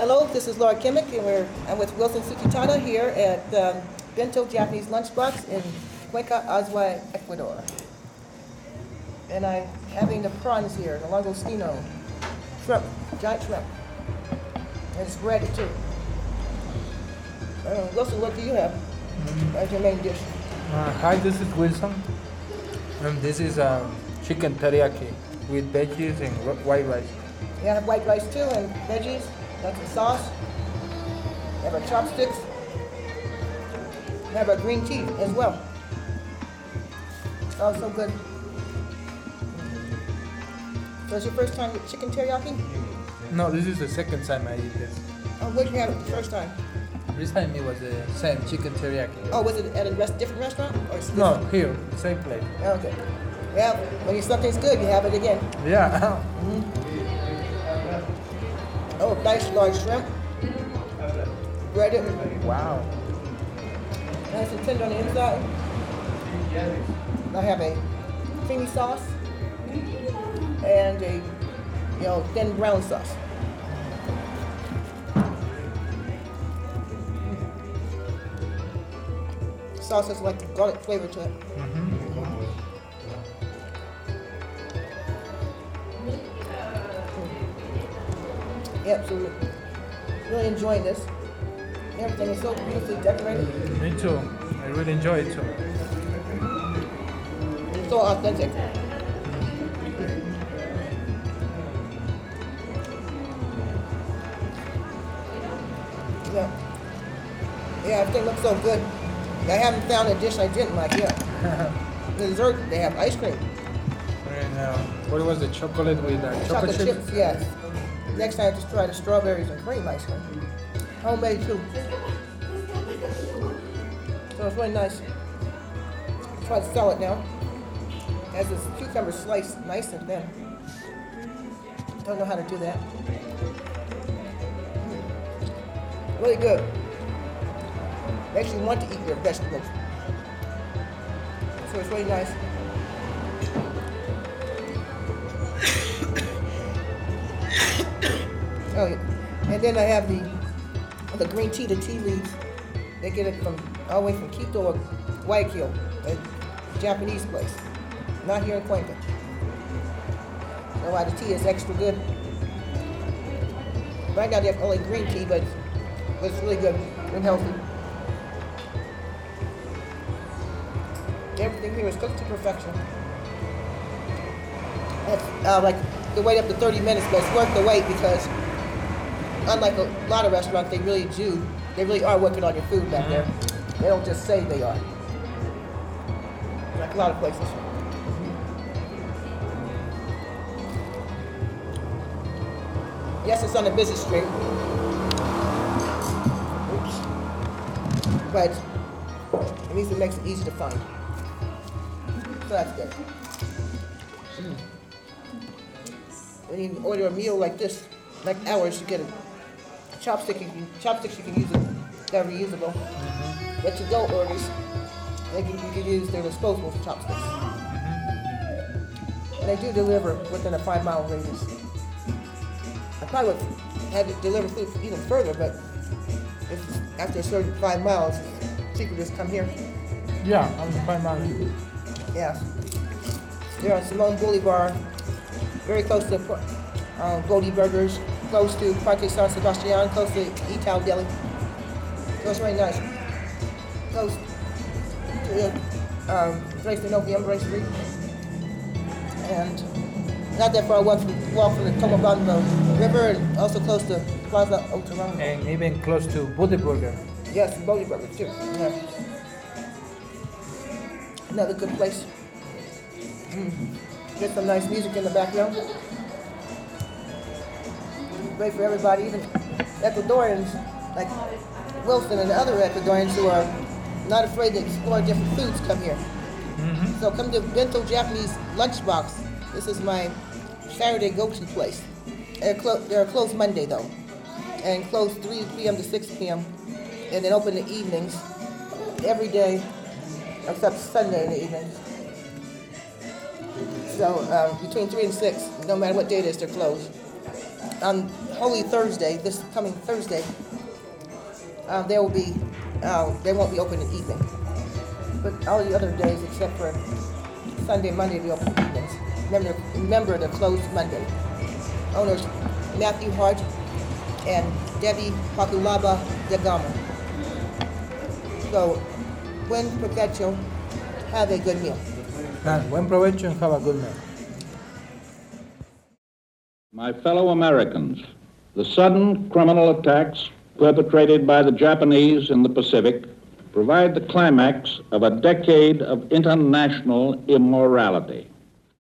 Hello, this is Laura Kimmick, and we're, I'm with Wilson Sukitada here at um, Bento Japanese Lunchbox in Cuenca, Azuay, Ecuador. And I'm having the prawns here, the langostino, shrimp, giant shrimp. And it's breaded too. Uh, Wilson, what do you have as your main dish? Uh, hi, this is Wilson. And this is um, chicken teriyaki with veggies and white rice. You have white rice too and veggies, that's the sauce. Have our chopsticks. Have our green tea as well. Oh, so good. So it's your first time with chicken teriyaki? No, this is the second time I eat this. Oh, where'd you have the first time? This time it was the same chicken teriyaki. Oh, was it at a rest, different restaurant? Or No, here, same place. Okay. Yeah, when you, something's good, you have it again. Yeah. Mm-hmm. Oh, nice large shrimp. Breaded, wow. nice and tender on the inside. I have a creamy sauce and a, you know, thin brown sauce. Sauce has like garlic flavor to it. Absolutely. Really enjoying this. Everything is so beautifully decorated. Me too. I really enjoy it too. It's so authentic. Yeah. Yeah, everything looks so good. I haven't found a dish I didn't like yet. the dessert, they have ice cream. And uh, what was the chocolate with uh, chocolate, Chocolate chips, yes. Next time, just try the strawberries and cream ice cream. Homemade too. So it's really nice. Try to sell it now. Has this cucumber sliced nice and thin. Don't know how to do that. Mm. Really good. Makes you want to eat your vegetables. So it's really nice. Oh. And then I have the the green tea, the tea leaves. They get it from all the way from Quito or Guayaquil, a Japanese place. Not here in Cuenca. That's why the tea is extra good. Right now they have only green tea, but it's really good and healthy. Everything here is cooked to perfection. It's uh, like the wait up to 30 minutes, but it's worth the wait because unlike a lot of restaurants, they really do, they really are working on your food back there. They don't just say they are. Like a lot of places. Yes, it's on a busy street. Oops. But at least it makes it easy to find. So that's good. Mm. When you order a meal like this, like ours, you get a chopstick. You can, chopsticks you can use it. They're reusable. But to go orders, they can, you can use their disposable chopsticks. And they do deliver within a five mile radius. I probably would have it deliver food even further, but if after a certain five miles, people just come here. Yeah, I'm fine man. Yeah. They're on Simone Boulevard, very close to uh, Bodie Burgers, close to Parque San Sebastian, close to Ital Deli. So it's really nice. Close to the um, de Noviembre Street. And not that far walk from, walk from the Tomebamba River and also close to Plaza Otorano. And even close to Buddenburger. Yes, Bodie Burgers too. Yeah. Another good place. Mm. Get some nice music in the background. Great for everybody, even Ecuadorians like Wilson and other Ecuadorians who are not afraid to explore different foods come here. So come to Bento Japanese Lunchbox. This is my Saturday go-to place. They're, clo- they're closed Monday though, and closed 3 p.m. to 6 p.m. and then open in the evenings every day except Sunday in the evenings. So um, between 3 and 6, no matter what day it is, they're closed. on Holy Thursday, this coming Thursday, uh, there will be, uh, they won't be open in the evening. But all the other days, except for Sunday, Monday, they'll be open evenings. Remember, remember they're closed Monday. Owners Matthew Hart and Debbie Pakulaba degama. So, buen provecho, have a good meal. And buen provecho and have a good meal. My fellow Americans, the sudden criminal attacks perpetrated by the Japanese in the Pacific provide the climax of a decade of international immorality.